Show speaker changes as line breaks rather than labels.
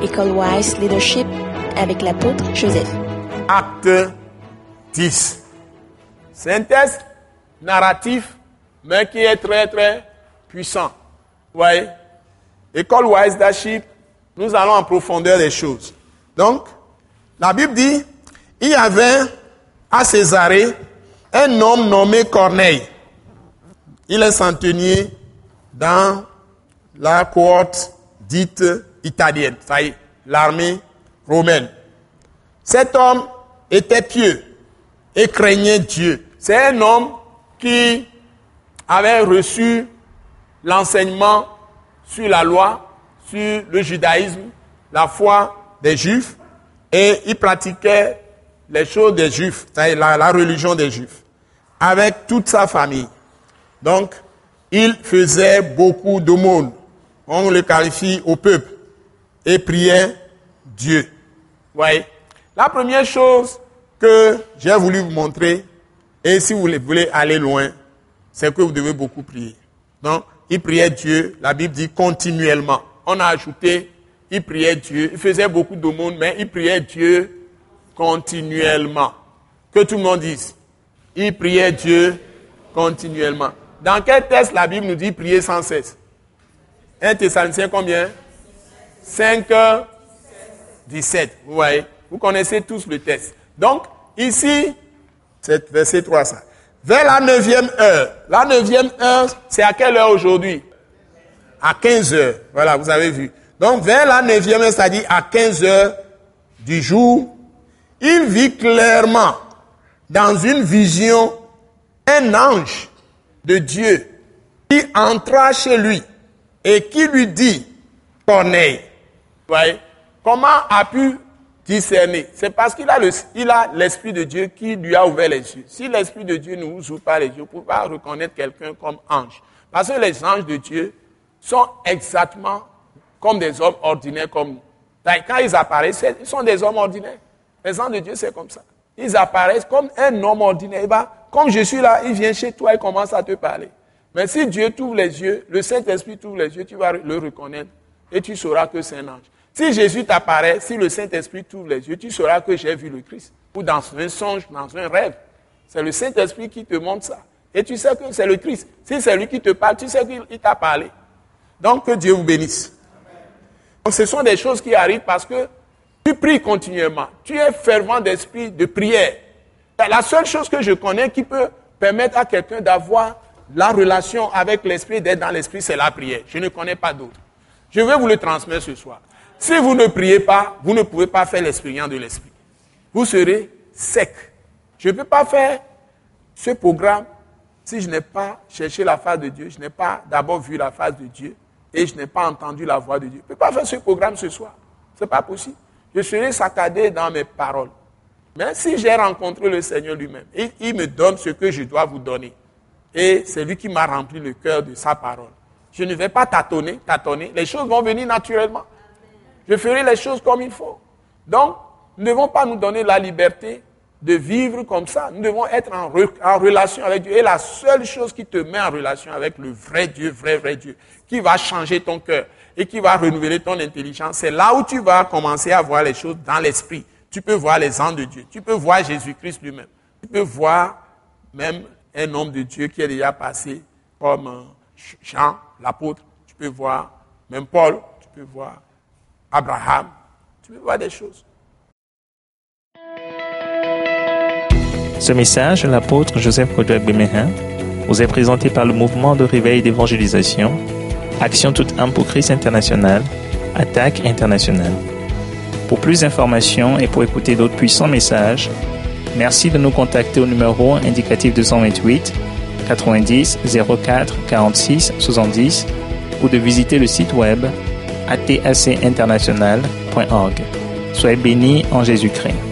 École Wise Leadership avec l'apôtre Joseph.
Acte 10. C'est un test narratif, mais qui est très très puissant. Vous voyez? École Wise Leadership, nous allons en profondeur des choses. Donc, la Bible dit, il y avait à Césarée un homme nommé Corneille. Il est centenier dans la cohorte dite italienne, ça y est, l'armée romaine. Cet homme était pieux et craignait Dieu. C'est un homme qui avait reçu l'enseignement sur la loi, sur le judaïsme, la foi des juifs, et il pratiquait les choses des juifs, c'est-à-dire la, la religion des juifs, avec toute sa famille. Donc, il faisait beaucoup d'aumônes. On le qualifie au peuple et priait Dieu. Voyez. La première chose que j'ai voulu vous montrer, et si vous voulez aller loin, c'est que vous devez beaucoup prier. Donc, il priait Dieu, la Bible dit continuellement. On a ajouté, il priait Dieu, il faisait beaucoup d'aumônes, mais il priait Dieu continuellement. Que tout le monde dise. Il priait Dieu continuellement. Dans quel texte la Bible nous dit prier sans cesse? 1 Thessaloniciens combien? 5, 17. Vous voyez Vous connaissez tous le texte. Donc, ici, verset 3, ça. Vers la neuvième heure. La neuvième heure, c'est à quelle heure aujourd'hui? À 15 heures. Voilà, vous avez vu. Donc, vers la neuvième heure, c'est-à-dire à 15 heures du jour, il vit clairement dans une vision un ange de Dieu qui entra chez lui et qui lui dit, Corneille, voyez, comment a pu discerner C'est parce qu'il a, le, il a l'Esprit de Dieu qui lui a ouvert les yeux. Si l'Esprit de Dieu ne vous ouvre pas les yeux, vous ne pouvez pas reconnaître quelqu'un comme ange. Parce que les anges de Dieu sont exactement comme des hommes ordinaires comme nous. Quand ils apparaissent, ils sont des hommes ordinaires. Les anges de Dieu, c'est comme ça. Ils apparaissent comme un homme ordinaire. comme je suis là, il vient chez toi et commence à te parler. Mais si Dieu t'ouvre les yeux, le Saint-Esprit t'ouvre les yeux, tu vas le reconnaître et tu sauras que c'est un ange. Si Jésus t'apparaît, si le Saint-Esprit t'ouvre les yeux, tu sauras que j'ai vu le Christ. Ou dans un songe, dans un rêve. C'est le Saint-Esprit qui te montre ça. Et tu sais que c'est le Christ. Si c'est lui qui te parle, tu sais qu'il t'a parlé. Donc que Dieu vous bénisse. Donc, ce sont des choses qui arrivent parce que tu pries continuellement. Tu es fervent d'esprit de prière. La seule chose que je connais qui peut permettre à quelqu'un d'avoir la relation avec l'esprit, d'être dans l'esprit, c'est la prière. Je ne connais pas d'autre. Je vais vous le transmettre ce soir. Si vous ne priez pas, vous ne pouvez pas faire l'expérience de l'esprit. Vous serez sec. Je ne peux pas faire ce programme si je n'ai pas cherché la face de Dieu, je n'ai pas d'abord vu la face de Dieu et je n'ai pas entendu la voix de Dieu. Je ne peux pas faire ce programme ce soir. Ce n'est pas possible. Je serai saccadé dans mes paroles. Mais si j'ai rencontré le Seigneur lui-même, il me donne ce que je dois vous donner. Et c'est lui qui m'a rempli le cœur de sa parole. Je ne vais pas tâtonner, tâtonner. Les choses vont venir naturellement. Je ferai les choses comme il faut. Donc, nous ne devons pas nous donner la liberté de vivre comme ça. Nous devons être en, relation avec Dieu. Et la seule chose qui te met en relation avec le vrai Dieu, vrai, vrai Dieu, qui va changer ton cœur et qui va renouveler ton intelligence, c'est là où tu vas commencer à voir les choses dans l'esprit. Tu peux voir les anges de Dieu. Tu peux voir Jésus-Christ lui-même. Tu peux voir même un homme de Dieu qui est déjà passé comme Jean, l'apôtre. Tu peux voir même Paul. Tu peux voir Abraham. Tu peux voir des choses.
Ce message l'apôtre Joseph Kodouak Bemehin vous est présenté par le mouvement de réveil d'évangélisation, Action toute âme pour Christ international, Attaque internationale. Pour plus d'informations et pour écouter d'autres puissants messages, merci de nous contacter au numéro indicatif 228 90 04 46 70 ou de visiter le site web atacinternational.org. Soyez bénis en Jésus-Christ.